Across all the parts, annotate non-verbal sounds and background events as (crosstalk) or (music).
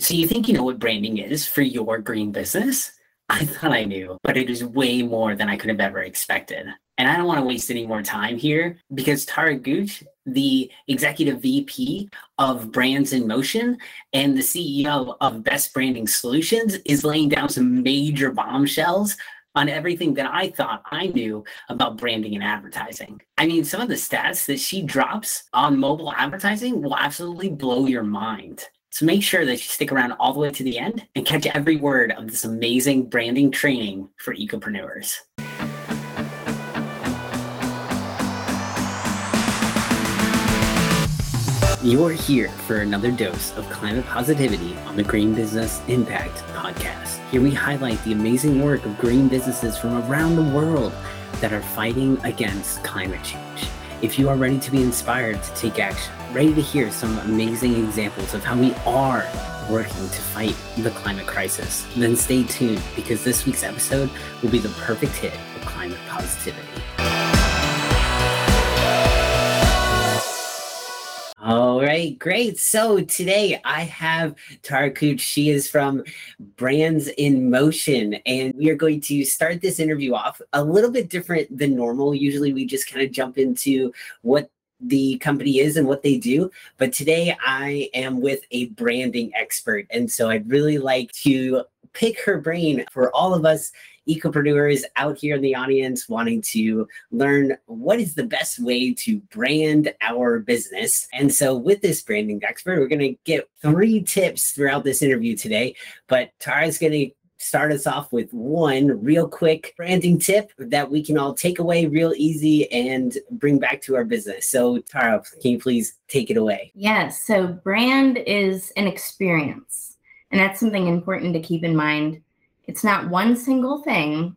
So you think you know what branding is for your green business? I thought I knew, but it is way more than I could have ever expected. And I don't want to waste any more time here because Tara Gooch, the executive VP of Brands in Motion and the CEO of Best Branding Solutions, is laying down some major bombshells on everything that I thought I knew about branding and advertising. I mean, some of the stats that she drops on mobile advertising will absolutely blow your mind. So make sure that you stick around all the way to the end and catch every word of this amazing branding training for ecopreneurs. You're here for another dose of climate positivity on the Green Business Impact Podcast. Here we highlight the amazing work of green businesses from around the world that are fighting against climate change. If you are ready to be inspired to take action, ready to hear some amazing examples of how we are working to fight the climate crisis, then stay tuned because this week's episode will be the perfect hit of climate positivity. All right, great. So today I have Tara. She is from Brands in Motion, and we are going to start this interview off a little bit different than normal. Usually we just kind of jump into what the company is and what they do. But today I am with a branding expert. And so I'd really like to pick her brain for all of us ecopreneurs out here in the audience wanting to learn what is the best way to brand our business. And so, with this branding expert, we're going to get three tips throughout this interview today. But Tara's going to start us off with one real quick branding tip that we can all take away real easy and bring back to our business. So, Tara, can you please take it away? Yes. So, brand is an experience, and that's something important to keep in mind it's not one single thing.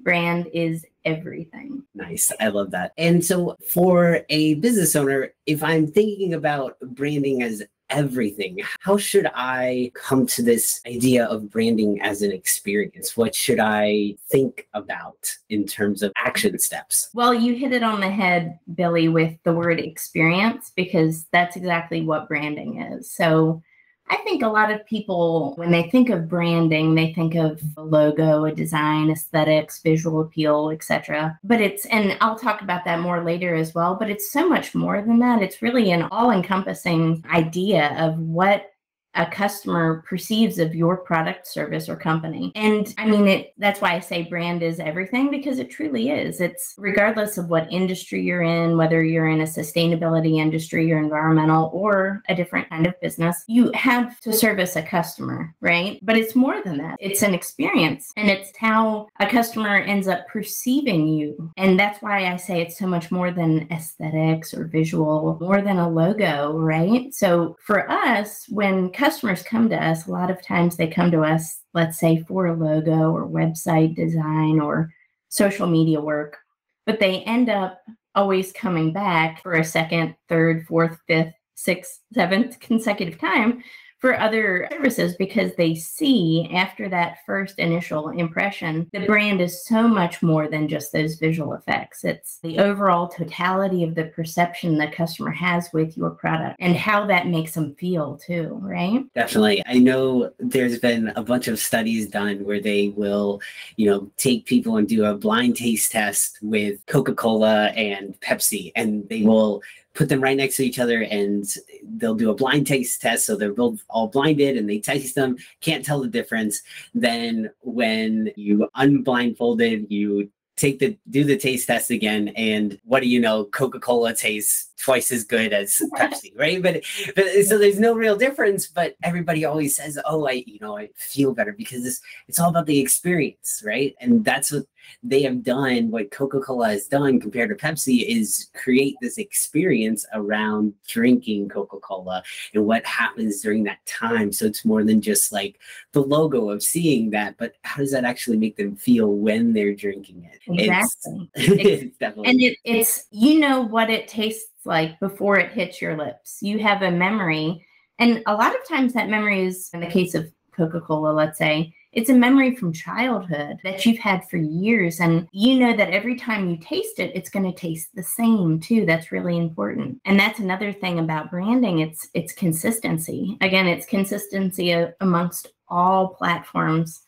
Brand is everything. Nice. I love that. And so, for a business owner, if I'm thinking about branding as everything, how should I come to this idea of branding as an experience? What should I think about in terms of action steps? Well, you hit it on the head, Billy, with the word experience, because that's exactly what branding is. So, I think a lot of people, when they think of branding, they think of a logo, a design, aesthetics, visual appeal, etc. But it's, and I'll talk about that more later as well, but it's so much more than that. It's really an all encompassing idea of what a customer perceives of your product, service, or company. And I mean, it that's why I say brand is everything because it truly is. It's regardless of what industry you're in, whether you're in a sustainability industry or environmental or a different kind of business, you have to service a customer, right? But it's more than that. It's an experience and it's how a customer ends up perceiving you. And that's why I say it's so much more than aesthetics or visual, more than a logo, right? So for us, when customers customers come to us, a lot of times they come to us, let's say for a logo or website design or social media work, but they end up always coming back for a second, third, fourth, fifth, sixth, seventh (laughs) consecutive time for other services because they see after that first initial impression, the brand is so much more than just those visual effects. It's the overall totality of the perception the customer has with your product and how that makes them feel too, right? Definitely. I know there's been a bunch of studies done where they will, you know, take people and do a blind taste test with Coca-Cola and Pepsi and they will put them right next to each other and they'll do a blind taste test. So they're both all blinded and they taste them, can't tell the difference. Then when you unblindfolded, you take the do the taste test again and what do you know coca-cola tastes twice as good as (laughs) pepsi right but but so there's no real difference but everybody always says oh i you know i feel better because it's it's all about the experience right and that's what they have done what Coca-Cola has done compared to Pepsi is create this experience around drinking Coca-Cola and what happens during that time. So it's more than just like the logo of seeing that, but how does that actually make them feel when they're drinking it? Exactly. It's, (laughs) it's definitely and it, it's you know what it tastes like before it hits your lips. You have a memory. And a lot of times that memory is in the case of Coca-Cola, let's say, it's a memory from childhood that you've had for years. And you know that every time you taste it, it's going to taste the same too. That's really important. And that's another thing about branding. It's it's consistency. Again, it's consistency amongst all platforms.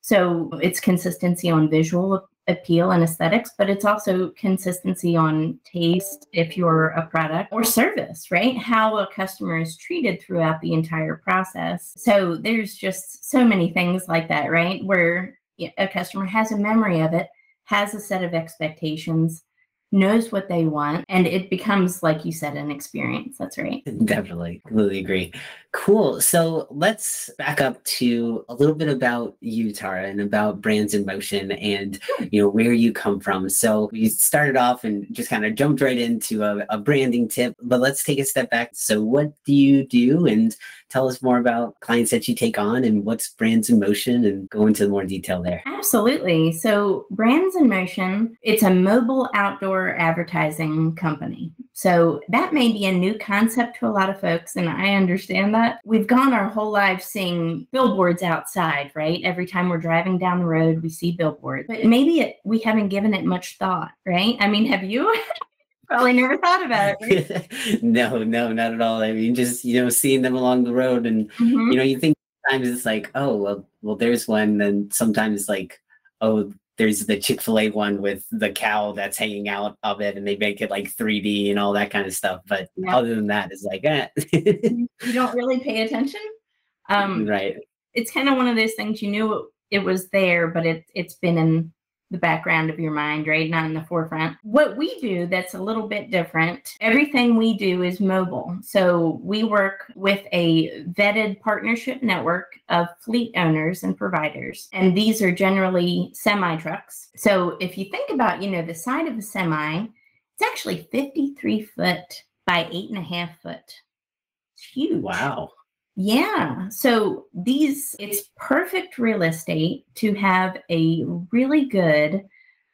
So it's consistency on visual appeal and aesthetics, but it's also consistency on taste if you're a product or service, right? How a customer is treated throughout the entire process. So there's just so many things like that, right? Where a customer has a memory of it, has a set of expectations, knows what they want and it becomes like you said an experience. That's right. Definitely. Completely agree. Cool. So let's back up to a little bit about you tara and about brands in motion and you know where you come from. So we started off and just kind of jumped right into a, a branding tip but let's take a step back. So what do you do? And tell us more about clients that you take on and what's brands in motion and go into more detail there. Absolutely. So brands in motion it's a mobile outdoor advertising company. So that may be a new concept to a lot of folks, and I understand that. We've gone our whole lives seeing billboards outside, right? Every time we're driving down the road, we see billboards, but maybe it, we haven't given it much thought, right? I mean, have you? (laughs) Probably never thought about it. Right? (laughs) no, no, not at all. I mean, just you know, seeing them along the road, and mm-hmm. you know, you think sometimes it's like, oh, well, well, there's one. Then sometimes like, oh, there's the chick-fil-a one with the cow that's hanging out of it and they make it like 3d and all that kind of stuff but yeah. other than that it's like eh. you don't really pay attention um, right it's kind of one of those things you knew it was there but it, it's been in the background of your mind, right? Not in the forefront. What we do that's a little bit different, everything we do is mobile. So we work with a vetted partnership network of fleet owners and providers. And these are generally semi trucks. So if you think about, you know, the side of a semi, it's actually 53 foot by eight and a half foot. It's huge. Wow. Yeah. So these, it's perfect real estate to have a really good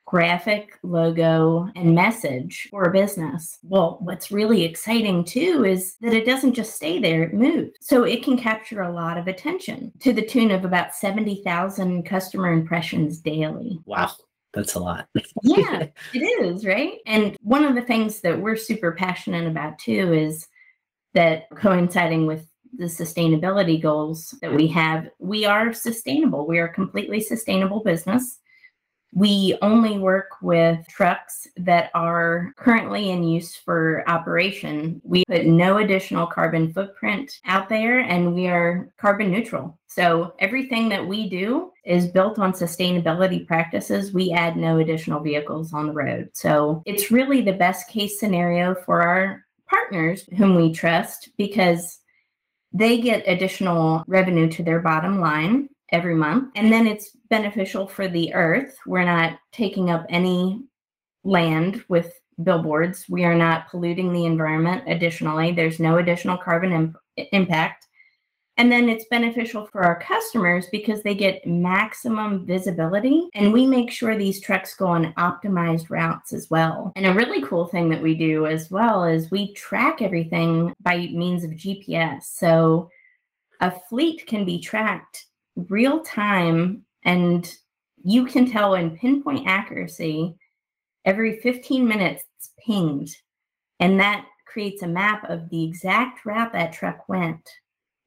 graphic logo and message for a business. Well, what's really exciting too is that it doesn't just stay there, it moves. So it can capture a lot of attention to the tune of about 70,000 customer impressions daily. Wow. That's a lot. yeah, (laughs) it is, right? And one of the things that we're super passionate about too is that coinciding with the sustainability goals that we have, we are sustainable. We are a completely sustainable business. We only work with trucks that are currently in use for operation. We put no additional carbon footprint out there and we are carbon neutral. So everything that we do is built on sustainability practices. We add no additional vehicles on the road. So it's really the best case scenario for our partners whom we trust because they get additional revenue to their bottom line every month. And then it's beneficial for the earth. We're not taking up any land with billboards. We are not polluting the environment additionally. There's no additional carbon imp- impact. And then it's beneficial for our customers because they get maximum visibility. And we make sure these trucks go on optimized routes as well. And a really cool thing that we do as well is we track everything by means of GPS. So a fleet can be tracked real time and you can tell in pinpoint accuracy every 15 minutes it's pinged. And that creates a map of the exact route that truck went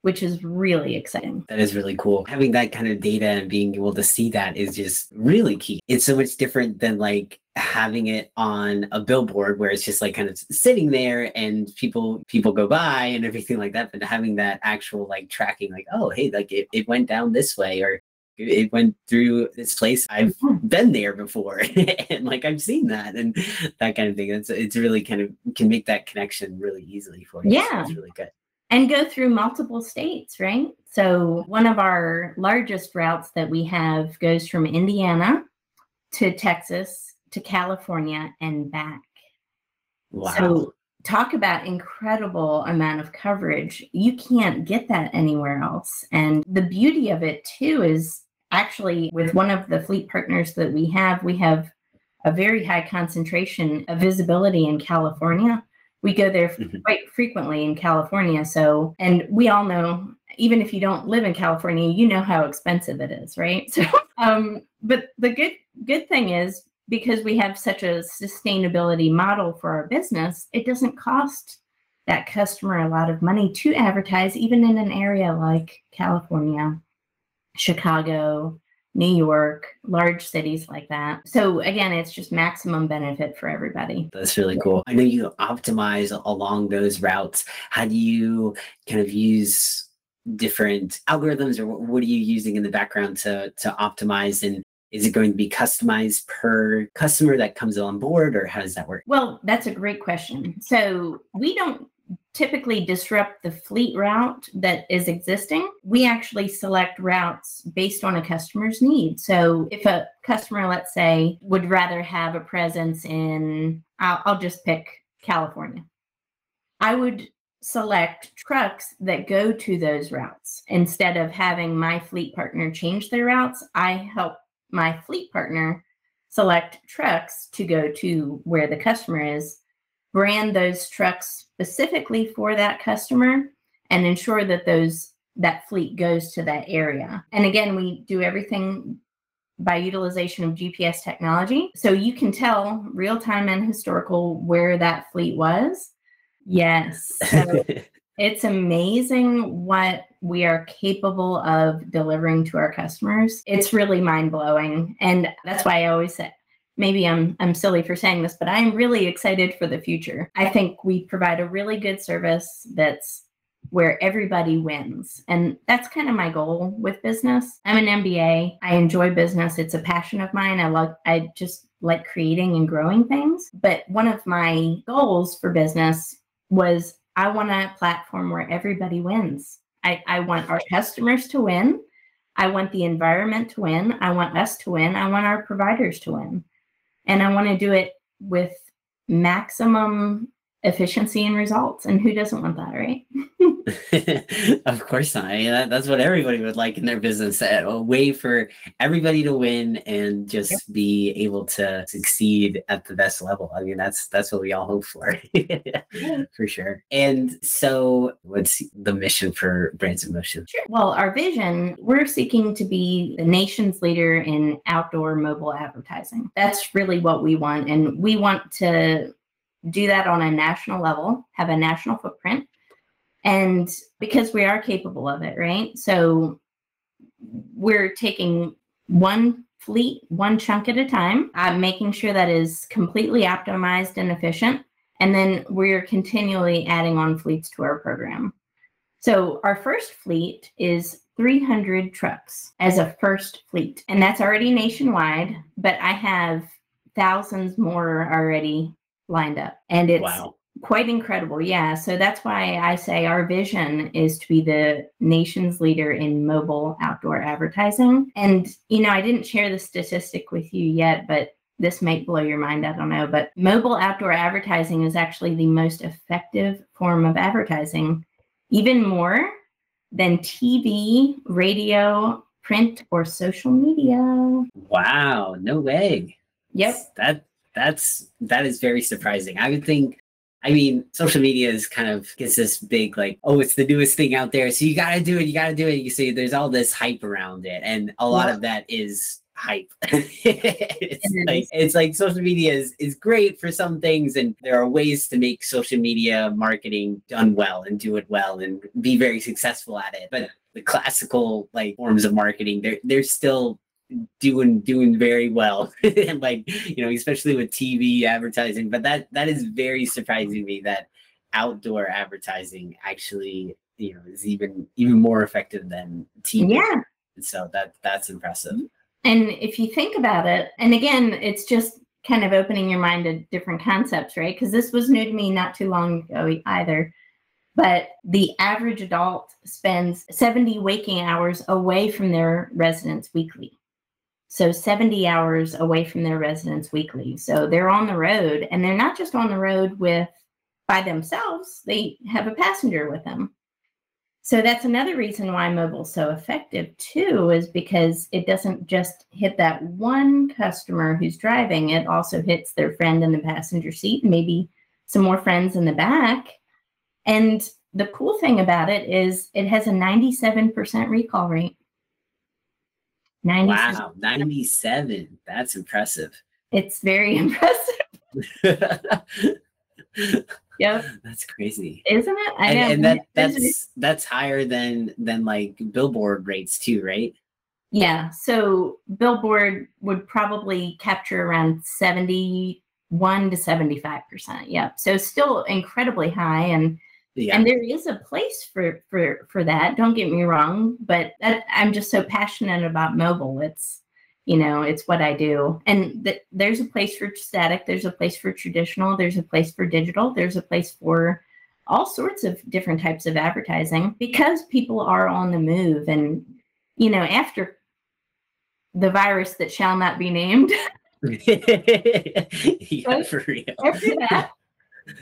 which is really exciting. That is really cool. Having that kind of data and being able to see that is just really key. It's so much different than like having it on a billboard where it's just like kind of sitting there and people people go by and everything like that but having that actual like tracking like oh hey like it, it went down this way or it went through this place i've mm-hmm. been there before (laughs) and like i've seen that and that kind of thing it's it's really kind of can make that connection really easily for you yeah so it's really good and go through multiple states, right? So, one of our largest routes that we have goes from Indiana to Texas to California and back. Wow. So, talk about incredible amount of coverage. You can't get that anywhere else. And the beauty of it, too, is actually with one of the fleet partners that we have, we have a very high concentration of visibility in California we go there (laughs) mm-hmm. quite frequently in California. So, and we all know, even if you don't live in California, you know how expensive it is, right? (laughs) So, um, but the good good thing is because we have such a sustainability model for our business, it doesn't cost that customer a lot of money to advertise, even in an area like California, Chicago, New York, large cities like that. So again, it's just maximum benefit for everybody. That's really cool. I know you optimize along those routes. How do you kind of use different algorithms or what are you using in the background to to optimize and is it going to be customized per customer that comes on board or how does that work? Well, that's a great question. So we don't typically disrupt the fleet route that is existing. We actually select routes based on a customer's need. So if a customer, let's say, would rather have a presence in, I'll, I'll just pick California, I would select trucks that go to those routes. Instead of having my fleet partner change their routes, I help my fleet partner select trucks to go to where the customer is brand those trucks specifically for that customer and ensure that those that fleet goes to that area. And again, we do everything by utilization of GPS technology. So you can tell real time and historical where that fleet was. Yes. So (laughs) it's amazing what we are capable of delivering to our customers. It's really mind blowing. And that's why I always say, maybe I'm I'm silly for saying this, but I'm really excited for the future. I think we provide a really good service that's where everybody wins. And that's kind of my goal with business. I'm an MBA. I enjoy business. It's a passion of mine. I love I just like creating and growing things. But one of my goals for business was I want a platform where everybody wins. I, I want our customers to win. I want the environment to win. I want us to win. I want our providers to win and I want to do it with maximum efficiency and results. And who doesn't want that, right? (laughs) of course not. I mean, that's what everybody would like in their business eh, a way for everybody to win and just yep. be able to succeed at the best level. I mean, that's that's what we all hope for, (laughs) for sure. And so, what's the mission for Brands in Motion? Sure. Well, our vision we're seeking to be the nation's leader in outdoor mobile advertising. That's really what we want. And we want to do that on a national level, have a national footprint. And because we are capable of it, right? So we're taking one fleet, one chunk at a time, uh, making sure that is completely optimized and efficient. And then we're continually adding on fleets to our program. So our first fleet is 300 trucks as a first fleet, and that's already nationwide, but I have thousands more already lined up. And it's wow. quite incredible. Yeah. So that's why I say our vision is to be the nation's leader in mobile outdoor advertising. And, you know, I didn't share the statistic with you yet, but this might blow your mind. I don't know. But mobile outdoor advertising is actually the most effective form of advertising, even more than TV, radio, print, or social media. Wow. No way. Yep. That that's that is very surprising. I would think I mean, social media is kind of gets this big like, oh, it's the newest thing out there, so you got to do it, you got to do it. You see, there's all this hype around it, and a lot yeah. of that is hype. (laughs) it's like it's like social media is is great for some things, and there are ways to make social media marketing done well and do it well and be very successful at it. But the classical like forms of marketing, they're they're still doing doing very well. (laughs) And like you know especially with tv advertising but that that is very surprising to me that outdoor advertising actually you know is even even more effective than tv yeah. So that that's impressive. And if you think about it and again it's just kind of opening your mind to different concepts right? Because this was new to me not too long ago either. But the average adult spends 70 waking hours away from their residence weekly so 70 hours away from their residence weekly. So they're on the road and they're not just on the road with by themselves, they have a passenger with them. So that's another reason why mobile's so effective too, is because it doesn't just hit that one customer who's driving, it also hits their friend in the passenger seat, maybe some more friends in the back. And the cool thing about it is it has a 97% recall rate. 97. Wow, 97. That's impressive. It's very (laughs) impressive. (laughs) yep. That's crazy. Isn't it? I and, and that that's that's higher than than like billboard rates too, right? Yeah. So billboard would probably capture around 71 to 75%. Yep. So still incredibly high and yeah. and there is a place for for for that don't get me wrong but that, i'm just so passionate about mobile it's you know it's what i do and th- there's a place for static there's a place for traditional there's a place for digital there's a place for all sorts of different types of advertising because people are on the move and you know after the virus that shall not be named (laughs) (laughs) yeah, for real. after that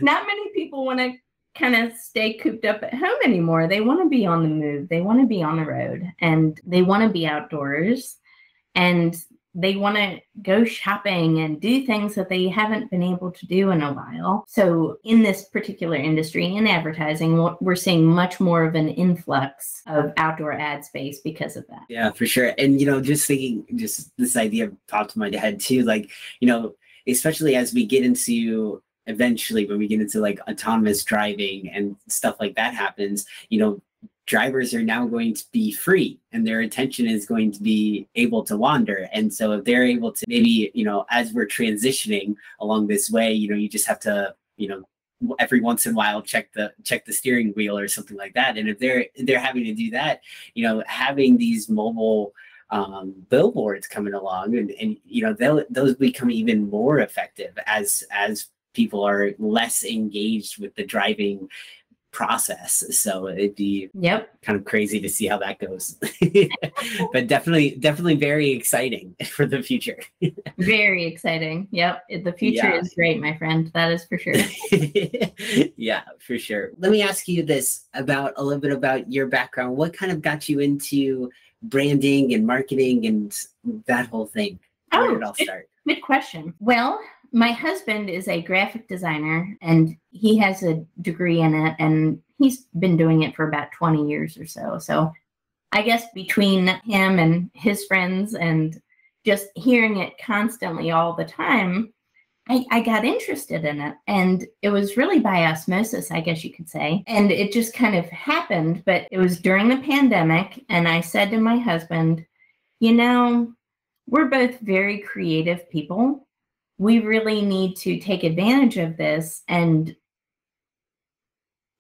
not many people want to kind of stay cooped up at home anymore. They want to be on the move, they want to be on the road, and they want to be outdoors. And they want to go shopping and do things that they haven't been able to do in a while. So, in this particular industry, in advertising, we're seeing much more of an influx of outdoor ad space because of that. Yeah, for sure. And, you know, just thinking, just this idea popped in my head too. Like, you know, especially as we get into eventually when we get into like autonomous driving and stuff like that happens you know drivers are now going to be free and their attention is going to be able to wander. And so if they're able to maybe you know as we're transitioning along this way you know you just have to you know every once in a while check the check the steering wheel or something like that. And if they're they're having to do that you know having these mobile um, billboards coming along and, and you know they'll those become even more effective as as people are less engaged with the driving process. So it'd be yep kind of crazy to see how that goes. (laughs) but definitely, definitely very exciting (laughs) for the future. very exciting. Yep. The future yeah. is great, my friend. That is for sure. (laughs) yeah, for sure. Let me ask you this about a little bit about your background. What kind of got you into branding and marketing and that whole thing? Where oh, did it all start? Good question. Well, my husband is a graphic designer and he has a degree in it and he's been doing it for about 20 years or so. So I guess between him and his friends and just hearing it constantly all the time, I, I, got interested in it. And it was really by osmosis, I guess you could say. And it just kind of happened. But it was during the pandemic. And I said to my husband, you know, we're both very creative people we really need to take advantage of this and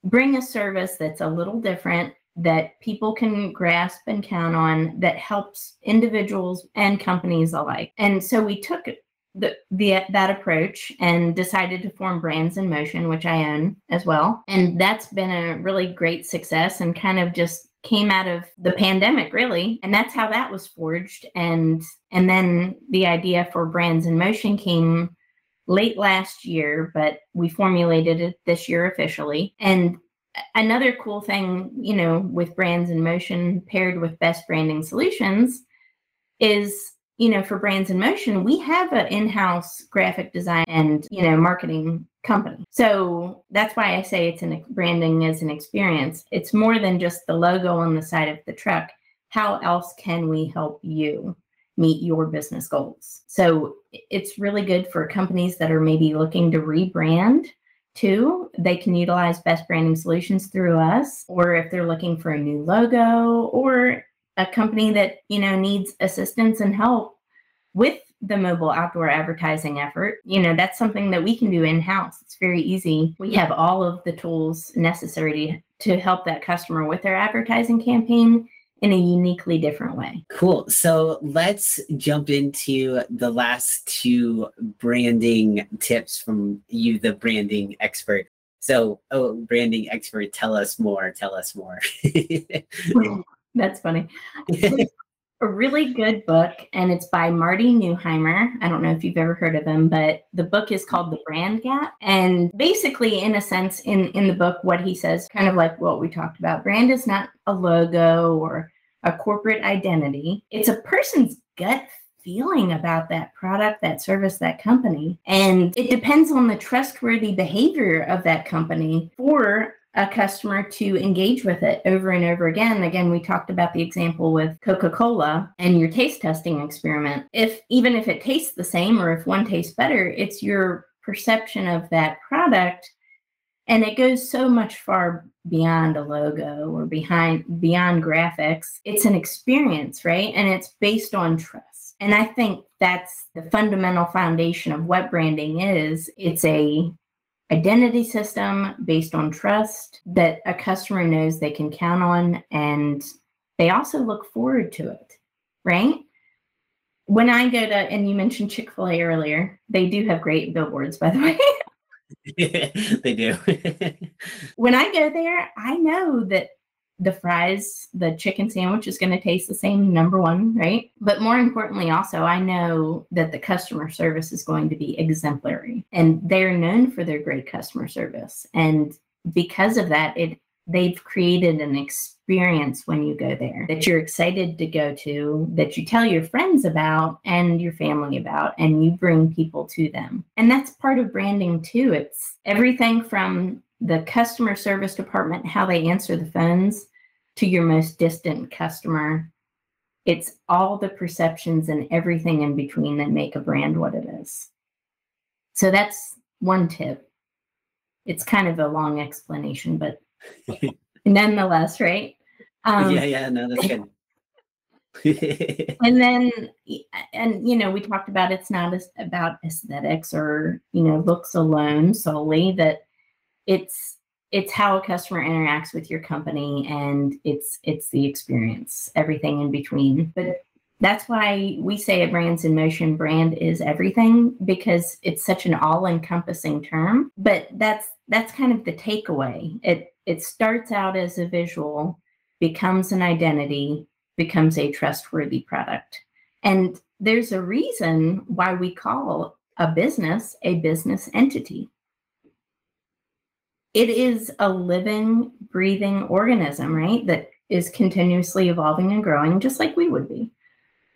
bring a service that's a little different that people can grasp and count on that helps individuals and companies alike. And so we took the, the that approach and decided to form Brands in Motion, which I own as well. And that's been a really great success and kind of just came out of the pandemic really and that's how that was forged. And and then the idea for brands in motion came late last year but we formulated it this year officially. And another cool thing you know with brands in motion paired with best branding solutions is you know, for Brands in Motion, we have an in-house graphic design and, you know, marketing company. So that's why I say it's an branding as an experience. It's more than just the logo on the side of the truck. How else can we help you meet your business goals? So it's really good for companies that are maybe looking to rebrand too. They can utilize best branding solutions through us, or if they're looking for a new logo or a company that you know needs assistance and help with the mobile outdoor advertising effort you know that's something that we can do in house it's very easy we have all of the tools necessary to, to help that customer with their advertising campaign in a uniquely different way. Cool. So let's jump into the last two branding tips from you, the branding expert. So, oh, branding expert, tell us more. Tell us more. (laughs) (laughs) That's funny. (laughs) a really good book, and it's by Marty Neumeier. I don't know if you've ever heard of him, but the book is called The Brand Gap. And basically, in a sense, in, in the book, what he says, kind of like what we talked about, brand is not a logo or a corporate identity, it's a person's gut feeling about that product, that service, that company. And it depends on the trustworthy behavior of that company for a customer to engage with it over and over again. Again, we talked about the example with Coca Cola and your taste testing experiment. If even if it tastes the same or if one tastes better, it's your perception of that product. And it goes so much far beyond a logo or behind beyond graphics. It's an experience, right? And it's based on trust. And I think that's the fundamental foundation of what branding is. It's a identity system based on trust that a customer knows they can count on and they also look forward to it, right? When I go to, and you mentioned Chick fil A earlier, they do have great billboards, by the way. (laughs) they do. (laughs) when I go there, I know that the fries, the chicken sandwich is going to taste the same, number one, right? But more importantly, also, I know that the customer service is going to be exemplary and they're known for their great customer service. And because of that, it they've created an experience when you go there that you're excited to go to, that you tell your friends about and your family about, and you bring people to them. And that's part of branding too. It's everything from the customer service department, how they answer the phones, to your most distant customer. It's all the perceptions and everything in between that make a brand what it is. So that's one tip. It's kind of a long explanation, but (laughs) nonetheless, right? Um, yeah, yeah, no, that's good. (laughs) (laughs) and then and you know we talked about it's not about aesthetics or you know looks alone solely that it's it's how a customer interacts with your company and it's it's the experience everything in between. But that's why we say at brands in motion brand is everything because it's such an all-encompassing term. But that's that's kind of the takeaway. It it starts out as a visual becomes an identity becomes a trustworthy product. And there's a reason why we call a business a business entity it is a living, breathing organism, right? That is continuously evolving and growing, just like we would be.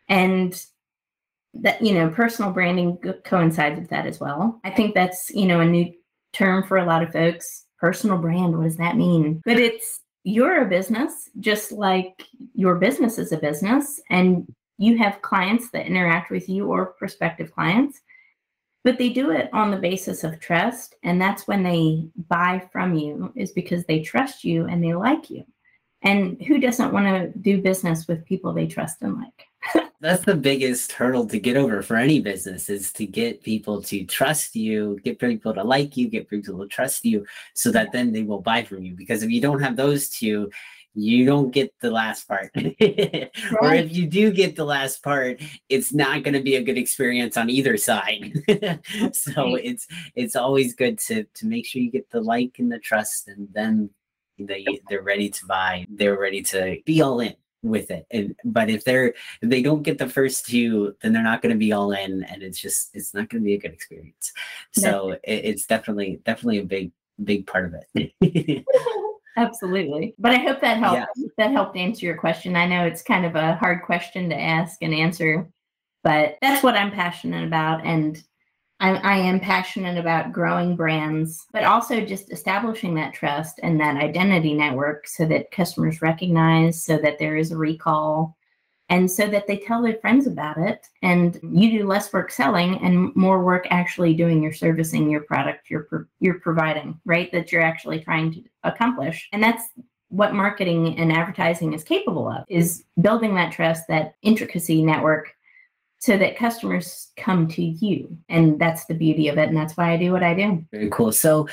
And that, you know, personal branding coincides with that as well. I think that's, you know, a new term for a lot of folks. Personal brand, what does that mean? But it's, you're a business, just like your business is a business, and you have clients that interact with you or prospective clients but they do it on the basis of trust and that's when they buy from you is because they trust you and they like you. And who doesn't want to do business with people they trust and like? (laughs) That's the biggest hurdle to get over for any business is to get people to trust you get people to like you get people to trust you so that then they will buy from you. Because if you don't have those two you don't get the last part. right. (laughs) (laughs) Or if you do get the last part, it's not going to be a good experience on either side. (laughs) so right. it's it's always good to to make sure you get the like and the trust and then they they're ready to buy. They're ready to be all in with it. And but if they're if they don't get the first two, then they're not going to be all in and it's just it's not going to be a good experience. So it, it's definitely definitely a big big part of it. Absolutely. But I hope that helped. Yeah. That helped answer your question. I know it's kind of a hard question to ask and answer, but that's what I'm passionate about. And I, I am passionate about growing brands, but also just establishing that trust and that identity network so that customers recognize, so that there is a recall, and so that they tell their friends about it and you do less work selling and more work actually doing your servicing your product you're pro- you're providing right that you're actually trying to accomplish. And that's what marketing and advertising is capable of is building that trust that intricacy network so that customers come to you. And that's the beauty of it and that's why i do what i do. Very cool. So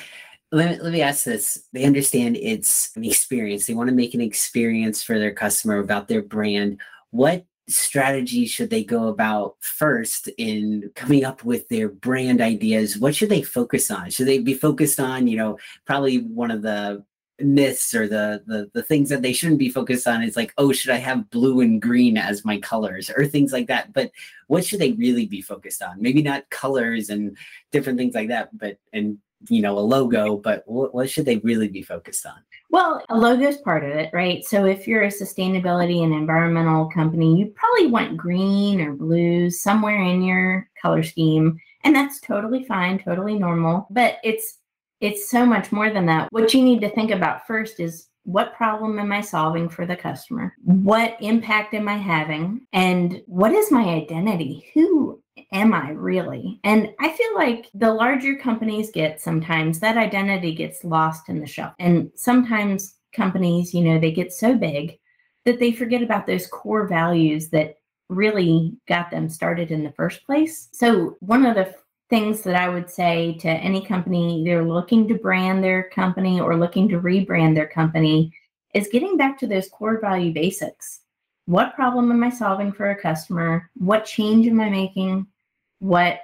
let me, let me ask this. They understand it's an experience. They want to make an experience for their customer about their brand what strategy should they go about first in coming up with their brand ideas? What should they focus on? Should they be focused on you know probably one of the myths or the, the the things that they shouldn't be focused on is like oh should i have blue and green as my colors? or things like that. But what should they really be focused on? Maybe not colors and different things like that but and you know, a logo, but what, what should they really be focused on? Well, a logo is part of it, right? So if you're a sustainability and environmental company, you probably want green or blue somewhere in your color scheme, and that's totally fine, totally normal. But it's it's so much more than that. What you need to think about first is what problem am I solving for the customer? What impact am I having? And what is my identity? Who am I really? And I feel like the larger companies get sometimes that identity gets lost in the shuffle. And sometimes companies, you know, they get so big that they forget about those core values that really got them started in the first place. So, one of the things that I would say to any company either looking to brand their company or looking to rebrand their company is getting back to those core value basics. What problem am I solving for a customer? What change am I making? What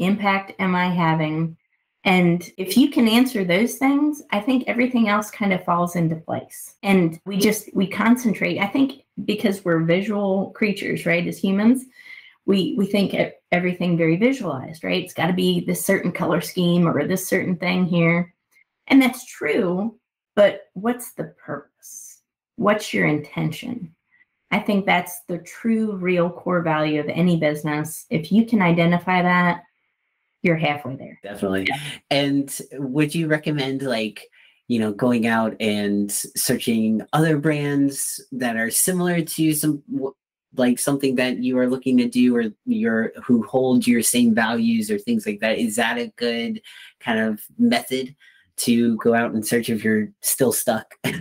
impact am I having? And if you can answer those things, I think everything else kind of falls into place. And we just we concentrate. I think because we're visual creatures, right? As humans, we we think everything very visualized, right? It's got to be this certain color scheme or this certain thing here. And that's true, but what's the purpose? What's your intention? I think that's the true real core value of any business. If you can identify that, you're halfway there. Definitely. Yeah. And would you recommend like you know going out and searching other brands that are similar to some like something that you are looking to do or you're who hold your same values or things like that is that a good kind of method to go out and search if you're still stuck. (laughs)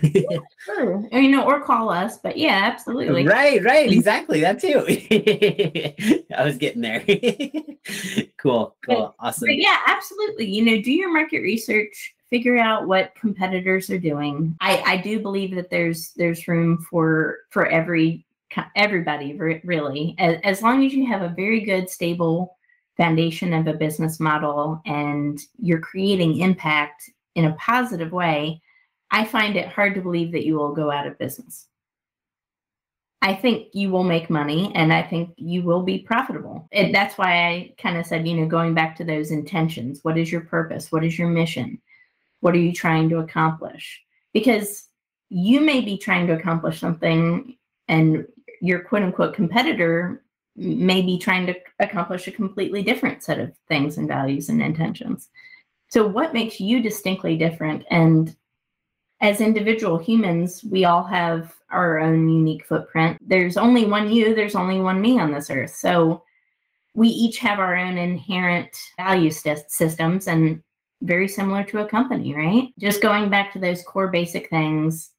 Sure. You know or call us but yeah absolutely. Right right mm-hmm. exactly that too. (laughs) I was getting there. (laughs) Cool cool awesome. but yeah absolutely you know do your market research figure out what competitors are doing. I i do believe that there's there's room for for every everybody really as, as long as you have a very good stable foundation of a business model and you're creating impact in a positive way i find it hard to believe that you will go out of business. I think you will make money and i think you will be profitable. And that's why i kind of said you know going back to those intentions what is your purpose? What is your mission? What are you trying to accomplish? Because you may be trying to accomplish something and your quote unquote competitor may be trying to accomplish a completely different set of things and values and intentions. So, what makes you distinctly different? And as individual humans, we all have our own unique footprint. There's only one you, there's only one me on this earth. So, we each have our own inherent value st- systems and very similar to a company, right? Just going back to those core basic things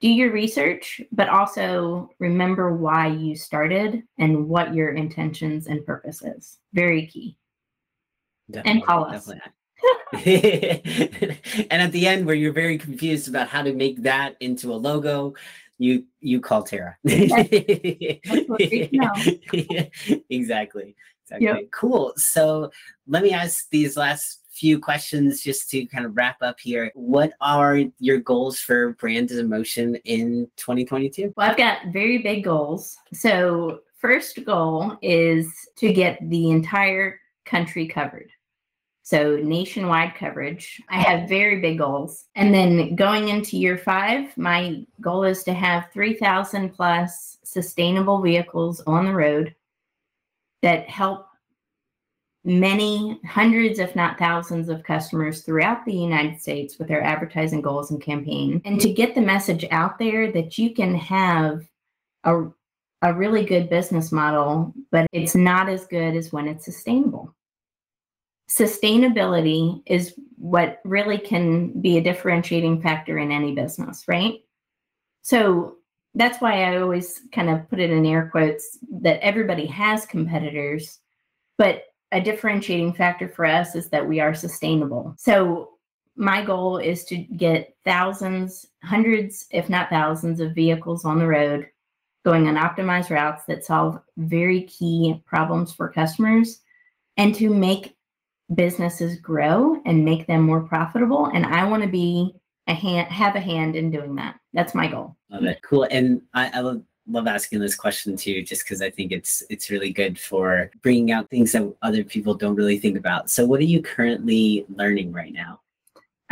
do your research, but also remember why you started and what your intentions and purpose is. Very key. Definitely, and call us. (laughs) and at the end, where you're very confused about how to make that into a logo, you you call Tara. (laughs) (laughs) exactly. Exactly. Yep. Cool. So let me ask these last few questions just to kind of wrap up here. What are your goals for Brands in Motion in 2022? Well, I've got very big goals. So, first goal is to get the entire country covered. So, nationwide coverage. I have very big goals. And then going into year five, my goal is to have 3,000 plus sustainable vehicles on the road that help many hundreds, if not thousands, of customers throughout the United States with their advertising goals and campaign. And to get the message out there that you can have a, a really good business model, but it's not as good as when it's sustainable. Sustainability is what really can be a differentiating factor in any business, right? So that's why I always kind of put it in air quotes that everybody has competitors, but a differentiating factor for us is that we are sustainable. So my goal is to get thousands, hundreds, if not thousands, of vehicles on the road going on optimized routes that solve very key problems for customers and to make businesses grow and make them more profitable. And I want to be a hand, have a hand in doing that. That's my goal. Love it. Cool. And I, I love love asking this question too, just because I think it's it's really good for bringing out things that other people don't really think about. So, what are you currently learning right now?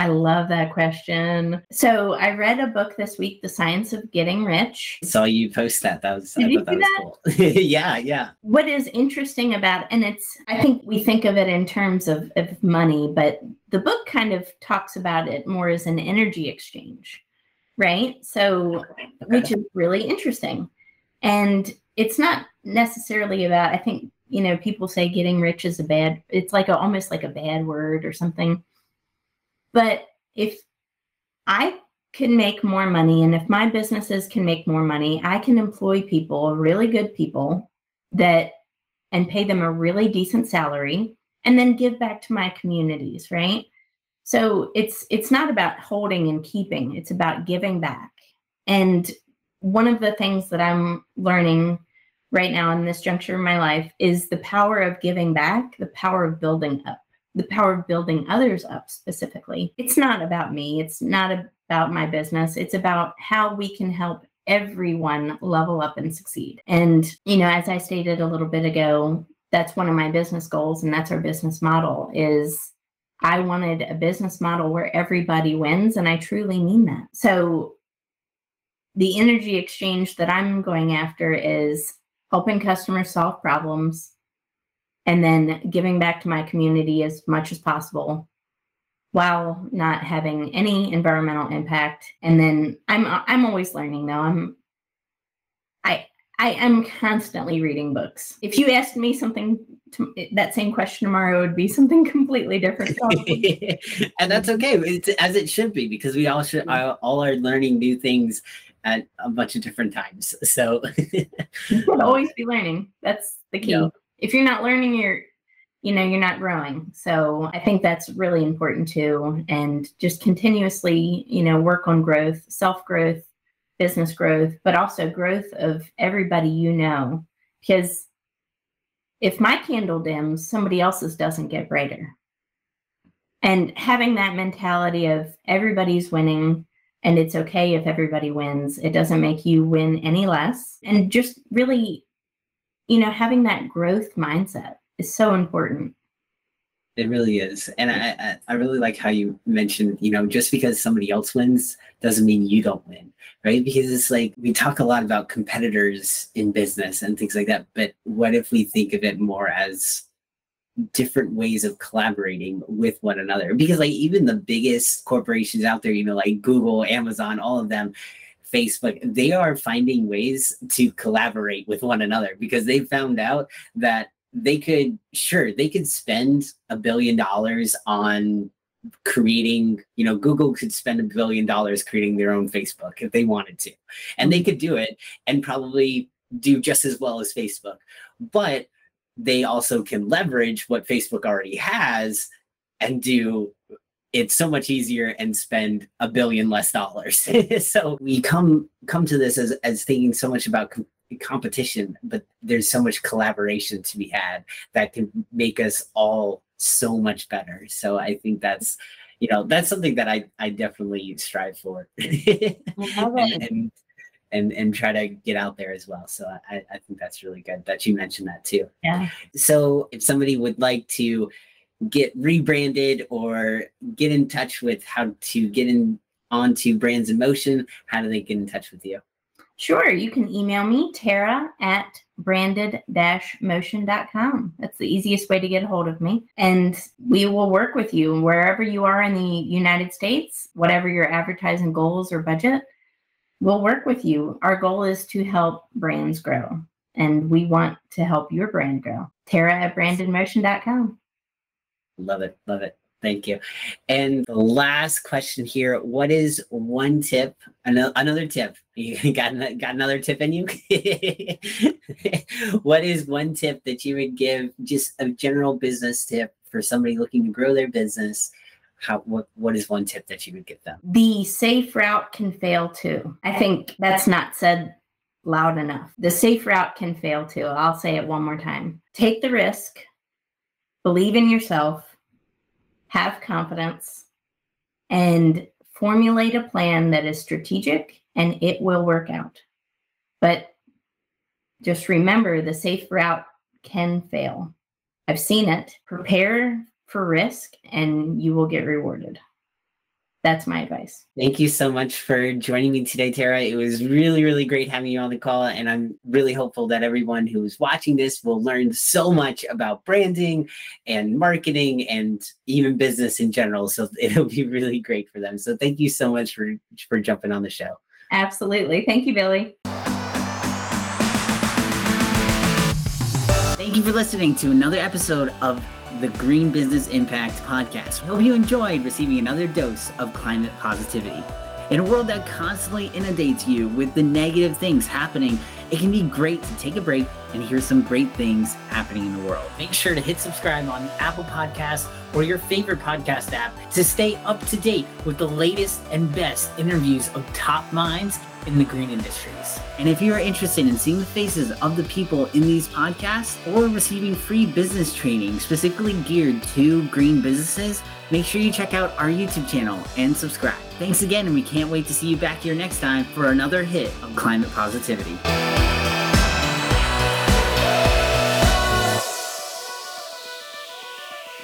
I love that question. So I read a book this week, The Science of Getting Rich. Saw you post that. That was Did I you that was cool. (laughs) yeah, yeah. What is interesting about and it's I think we think of it in terms of, of money, but the book kind of talks about it more as an energy exchange, right? So which is really interesting. And it's not necessarily about, I think, you know, people say getting rich is a bad, it's like a, almost like a bad word or something. But if I can make more money and if my businesses can make more money, I can employ people, really good people that, and pay them a really decent salary and then give back to my communities, right? So it's it's not about holding and keeping, it's about giving back. And one of the things that I'm learning right now in this juncture of my life is the power of giving back, the power of building up, the power of building others up specifically. It's not about me, it's not about my business, it's about how we can help everyone level up and succeed. And, you know, as I stated a little bit ago, that's one of my business goals and that's our business model is I wanted a business model where everybody wins and I truly mean that. So the energy exchange that I'm going after is helping customers solve problems and then giving back to my community as much as possible while not having any environmental impact and then i'm i'm always learning though i'm i i am constantly reading books if you asked me something to, that same question tomorrow it would be something (laughs) completely different (laughs) and that's okay it's as it should be because we all should all are learning new things at a bunch of different times. So (laughs) you always be learning. That's the key. Yeah. If you're not learning, you're you know you're not growing. So I think that's really important too. And just continuously, you know, work on growth, self growth, business growth, but also growth of everybody you know. Because if my candle dims, somebody else's doesn't get brighter. And having that mentality of everybody's winning, and it's okay if everybody wins. It doesn't make you win any less. And just really, you know, having that growth mindset is so important. It really is. And I, I really like how you mentioned, you know, just because somebody else wins doesn't mean you don't win, right? Because it's like we talk a lot about competitors in business and things like that. But what if we think of it more as different ways of collaborating with one another because like even the biggest corporations out there you know like google amazon all of them facebook they are finding ways to collaborate with one another because they found out that they could sure they could spend a billion dollars on creating you know google could spend a billion dollars creating their own facebook if they wanted to and they could do it and probably do just as well as facebook but they also can leverage what Facebook already has and do it so much easier and spend a billion less dollars. (laughs) so we come come to this as as thinking so much about com- competition, but there's so much collaboration to be had that can make us all so much better. So I think that's you know that's something that I I definitely strive for. (laughs) and, and and and try to get out there as well. So I, I think that's really good that you mentioned that too. Yeah. So if somebody would like to get rebranded or get in touch with how to get in onto Brands in Motion, how do they get in touch with you? Sure. You can email me, Tara at brandsinmotion.com. That's the easiest way to get a hold of me. And we will work with you wherever you are in the United States, whatever your advertising goals or budget we'll work with you. Our goal is to help brands grow, and we want to help your brand grow. Tara at brandsinmotion.com. Love it. Love it. Thank you. And the last question here What is one tip? Another tip. (laughs) You got, got another tip in you? (laughs) what is one tip that you would give, just a general business tip for somebody looking to grow their business how what what is one tip that you would give them the safe route can fail too i think that's not said loud enough the safe route can fail too i'll say it one more time take the risk believe in yourself have confidence and formulate a plan that is strategic and it will work out. But just remember the safe route can fail. I've seen it. Prepare for risk and you will get rewarded. That's my advice. Thank you so much for joining me today, Tara. It was really, really great having you on the call. And I'm really hopeful that everyone who's watching this will learn so much about branding and marketing and even business in general. So (laughs) it'll be really great for them. So thank you so much for, for jumping on the show. Absolutely. Thank you, Billy. Thank you for listening to another episode of the Green Business Impact Podcast. We hope you enjoyed receiving another dose of climate positivity. In a world that constantly inundates you with the negative things happening, it can be great to take a break and hear some great things happening in the world. Make sure to hit subscribe on Apple Podcasts or your favorite podcast app to stay up to date with the latest and best interviews of top minds in the green industries. And if you are interested in seeing the faces of the people in these podcasts or receiving free business training specifically geared to green businesses, make sure you check out our YouTube channel and subscribe. Thanks again, and we can't wait to see you back here next time for another hit of climate positivity.